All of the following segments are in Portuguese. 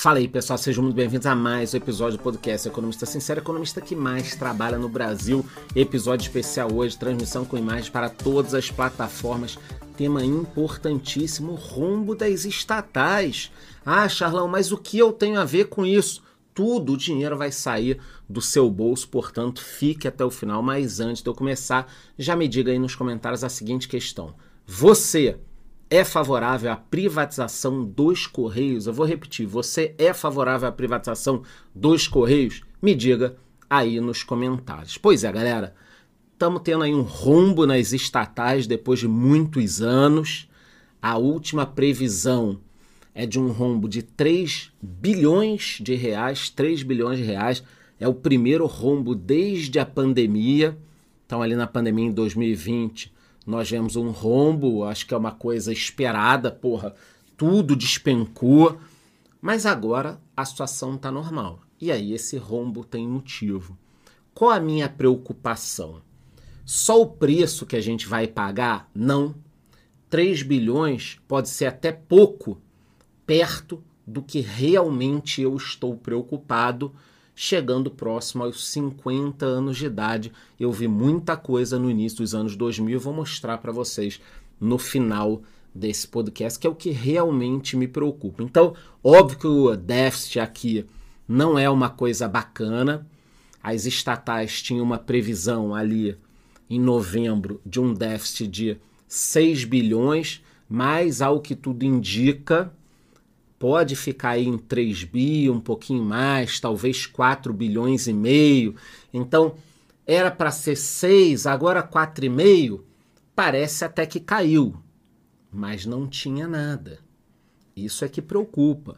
Fala aí, pessoal, sejam muito bem-vindos a mais um episódio do podcast Economista Sincero, economista que mais trabalha no Brasil. Episódio especial hoje, transmissão com imagens para todas as plataformas. Tema importantíssimo, rumbo das estatais. Ah, Charlão, mas o que eu tenho a ver com isso? Tudo o dinheiro vai sair do seu bolso, portanto, fique até o final. Mas antes de eu começar, já me diga aí nos comentários a seguinte questão: Você é favorável à privatização dos Correios? Eu vou repetir, você é favorável à privatização dos Correios? Me diga aí nos comentários. Pois é, galera, estamos tendo aí um rombo nas estatais depois de muitos anos. A última previsão é de um rombo de 3 bilhões de reais, 3 bilhões de reais. É o primeiro rombo desde a pandemia. Então, ali na pandemia em 2020, nós vemos um rombo, acho que é uma coisa esperada, porra, tudo despencou, mas agora a situação está normal. E aí esse rombo tem motivo. Qual a minha preocupação? Só o preço que a gente vai pagar? Não. 3 bilhões pode ser até pouco perto do que realmente eu estou preocupado chegando próximo aos 50 anos de idade. Eu vi muita coisa no início dos anos 2000 e vou mostrar para vocês no final desse podcast, que é o que realmente me preocupa. Então, óbvio que o déficit aqui não é uma coisa bacana. As estatais tinham uma previsão ali em novembro de um déficit de 6 bilhões, mas ao que tudo indica, pode ficar aí em 3 bi, um pouquinho mais, talvez 4 bilhões e meio. Então, era para ser 6, agora 4,5, parece até que caiu, mas não tinha nada. Isso é que preocupa.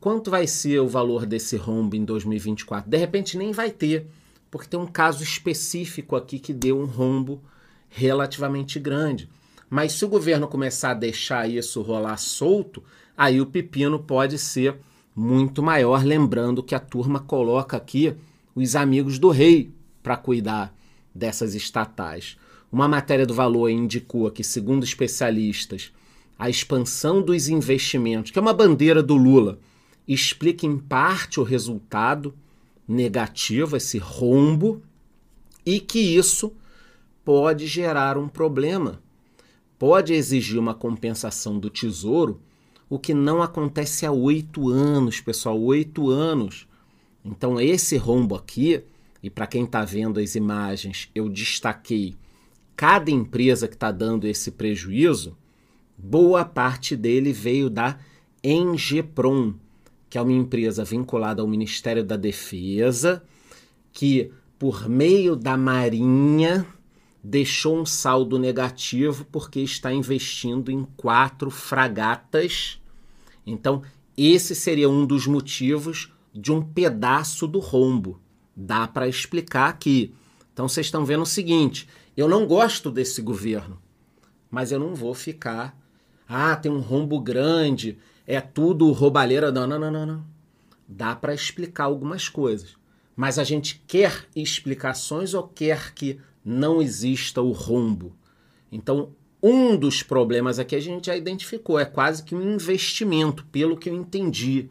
Quanto vai ser o valor desse rombo em 2024? De repente nem vai ter, porque tem um caso específico aqui que deu um rombo relativamente grande. Mas se o governo começar a deixar isso rolar solto, aí o pepino pode ser muito maior. Lembrando que a turma coloca aqui os amigos do rei para cuidar dessas estatais. Uma matéria do Valor indicou que, segundo especialistas, a expansão dos investimentos, que é uma bandeira do Lula, explica em parte o resultado negativo, esse rombo, e que isso pode gerar um problema pode exigir uma compensação do tesouro, o que não acontece há oito anos, pessoal, oito anos. Então, esse rombo aqui, e para quem está vendo as imagens, eu destaquei cada empresa que está dando esse prejuízo, boa parte dele veio da Engeprom, que é uma empresa vinculada ao Ministério da Defesa, que por meio da Marinha deixou um saldo negativo porque está investindo em quatro fragatas. Então, esse seria um dos motivos de um pedaço do rombo. Dá para explicar aqui. Então, vocês estão vendo o seguinte: eu não gosto desse governo, mas eu não vou ficar. Ah, tem um rombo grande, é tudo roubalheira. Não, não, não, não. não. Dá para explicar algumas coisas. Mas a gente quer explicações ou quer que não exista o rombo. Então, um dos problemas aqui a gente já identificou, é quase que um investimento, pelo que eu entendi.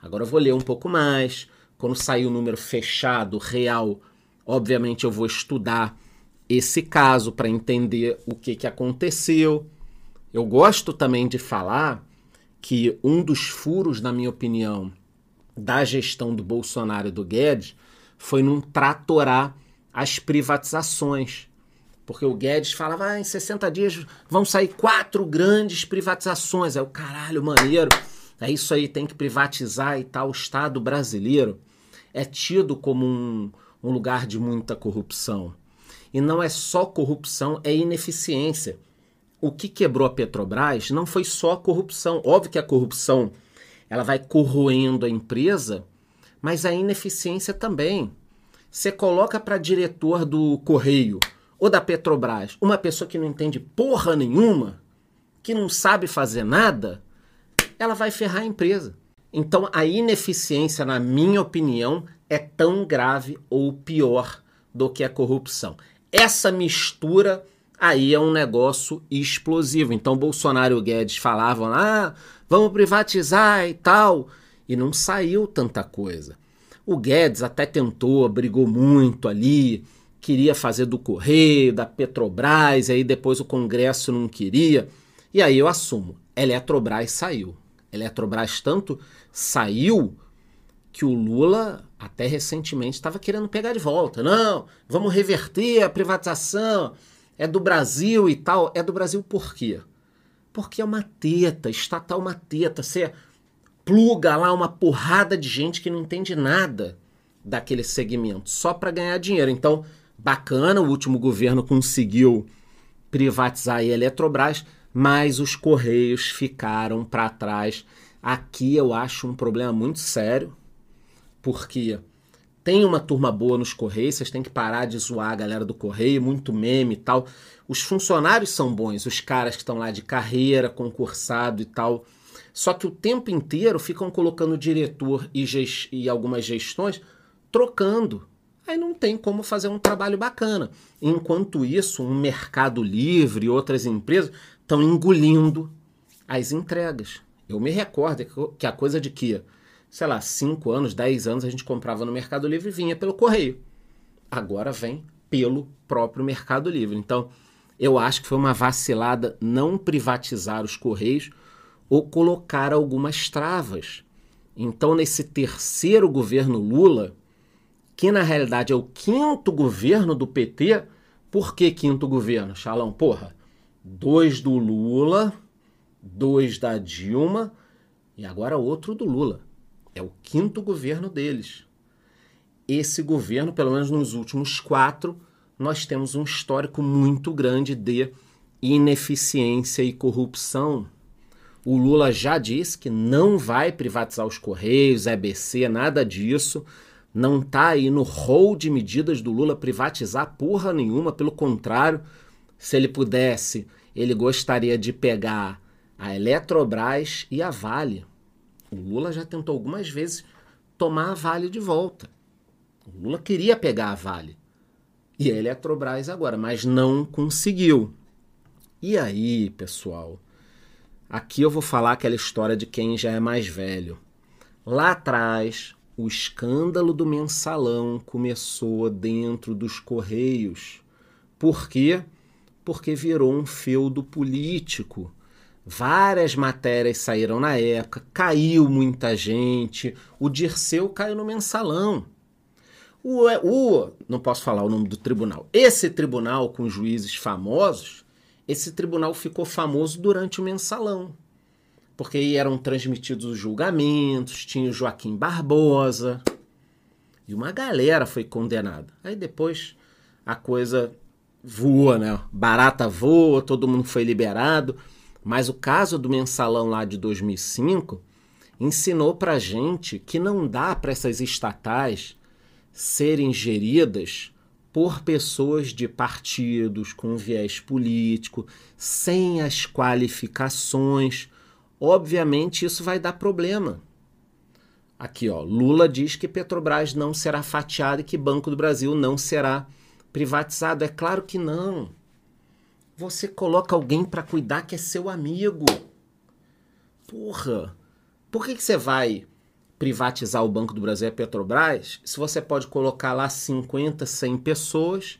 Agora eu vou ler um pouco mais. Quando sair o número fechado, real, obviamente eu vou estudar esse caso para entender o que, que aconteceu. Eu gosto também de falar que um dos furos, na minha opinião, da gestão do Bolsonaro e do Guedes foi num tratorar as privatizações. Porque o Guedes falava, ah, em 60 dias vão sair quatro grandes privatizações. Aí o caralho, maneiro. É isso aí, tem que privatizar e tal. O Estado brasileiro é tido como um, um lugar de muita corrupção. E não é só corrupção, é ineficiência. O que quebrou a Petrobras não foi só a corrupção. Óbvio que a corrupção ela vai corroendo a empresa, mas a ineficiência também. Você coloca para diretor do Correio ou da Petrobras uma pessoa que não entende porra nenhuma, que não sabe fazer nada, ela vai ferrar a empresa. Então a ineficiência, na minha opinião, é tão grave ou pior do que a corrupção. Essa mistura aí é um negócio explosivo. Então Bolsonaro e Guedes falavam: "Ah, vamos privatizar e tal". e não saiu tanta coisa. O Guedes até tentou, brigou muito ali, queria fazer do Correio, da Petrobras, aí depois o Congresso não queria. E aí eu assumo, Eletrobras saiu. Eletrobras tanto saiu que o Lula até recentemente estava querendo pegar de volta. Não, vamos reverter a privatização, é do Brasil e tal. É do Brasil por quê? Porque é uma teta, estatal uma teta. Você pluga lá uma porrada de gente que não entende nada daquele segmento, só para ganhar dinheiro. Então, bacana, o último governo conseguiu privatizar a Eletrobras, mas os Correios ficaram para trás. Aqui eu acho um problema muito sério, porque tem uma turma boa nos Correios, vocês têm que parar de zoar a galera do Correio, muito meme e tal. Os funcionários são bons, os caras que estão lá de carreira, concursado e tal. Só que o tempo inteiro ficam colocando diretor e, e algumas gestões trocando aí não tem como fazer um trabalho bacana. Enquanto isso, um mercado livre e outras empresas estão engolindo as entregas. Eu me recordo que a coisa de que, sei lá, 5 anos, 10 anos a gente comprava no Mercado Livre e vinha pelo correio. Agora vem pelo próprio Mercado Livre. Então, eu acho que foi uma vacilada não privatizar os correios ou colocar algumas travas. Então, nesse terceiro governo Lula, que na realidade é o quinto governo do PT. Por que quinto governo, Xalão? Porra, dois do Lula, dois da Dilma e agora outro do Lula. É o quinto governo deles. Esse governo, pelo menos nos últimos quatro, nós temos um histórico muito grande de ineficiência e corrupção. O Lula já disse que não vai privatizar os Correios, EBC, nada disso não está aí no rol de medidas do Lula privatizar porra nenhuma, pelo contrário, se ele pudesse, ele gostaria de pegar a Eletrobras e a Vale. O Lula já tentou algumas vezes tomar a Vale de volta. O Lula queria pegar a Vale e a Eletrobras agora, mas não conseguiu. E aí, pessoal? Aqui eu vou falar aquela história de quem já é mais velho. Lá atrás, o escândalo do mensalão começou dentro dos Correios. Por quê? Porque virou um feudo político. Várias matérias saíram na época, caiu muita gente. O Dirceu caiu no mensalão. O, o, não posso falar o nome do tribunal. Esse tribunal com juízes famosos, esse tribunal ficou famoso durante o mensalão porque aí eram transmitidos os julgamentos, tinha o Joaquim Barbosa, e uma galera foi condenada. Aí depois a coisa voa, né? Barata voa, todo mundo foi liberado. Mas o caso do mensalão lá de 2005 ensinou pra gente que não dá para essas estatais serem geridas por pessoas de partidos com viés político, sem as qualificações obviamente isso vai dar problema. Aqui, ó, Lula diz que Petrobras não será fatiada e que Banco do Brasil não será privatizado. É claro que não. Você coloca alguém para cuidar que é seu amigo. Porra. Por que, que você vai privatizar o Banco do Brasil e a Petrobras se você pode colocar lá 50, 100 pessoas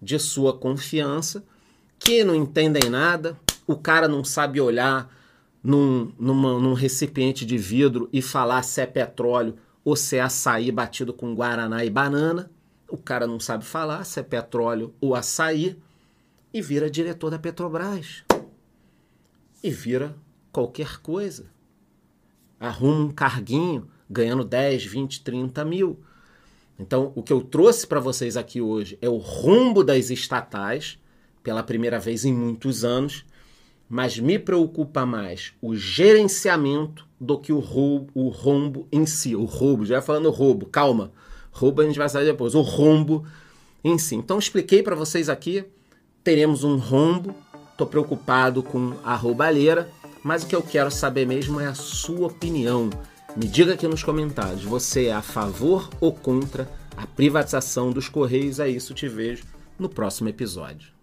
de sua confiança que não entendem nada, o cara não sabe olhar num, numa, num recipiente de vidro e falar se é petróleo ou se é açaí batido com guaraná e banana. O cara não sabe falar se é petróleo ou açaí e vira diretor da Petrobras. E vira qualquer coisa. Arruma um carguinho ganhando 10, 20, 30 mil. Então, o que eu trouxe para vocês aqui hoje é o rumbo das estatais, pela primeira vez em muitos anos, mas me preocupa mais o gerenciamento do que o roubo, o rombo em si. O roubo, já falando roubo, calma. Roubo a gente vai sair depois. O rombo em si. Então expliquei para vocês aqui, teremos um rombo. Tô preocupado com a roubalheira, mas o que eu quero saber mesmo é a sua opinião. Me diga aqui nos comentários, você é a favor ou contra a privatização dos Correios? É isso, te vejo no próximo episódio.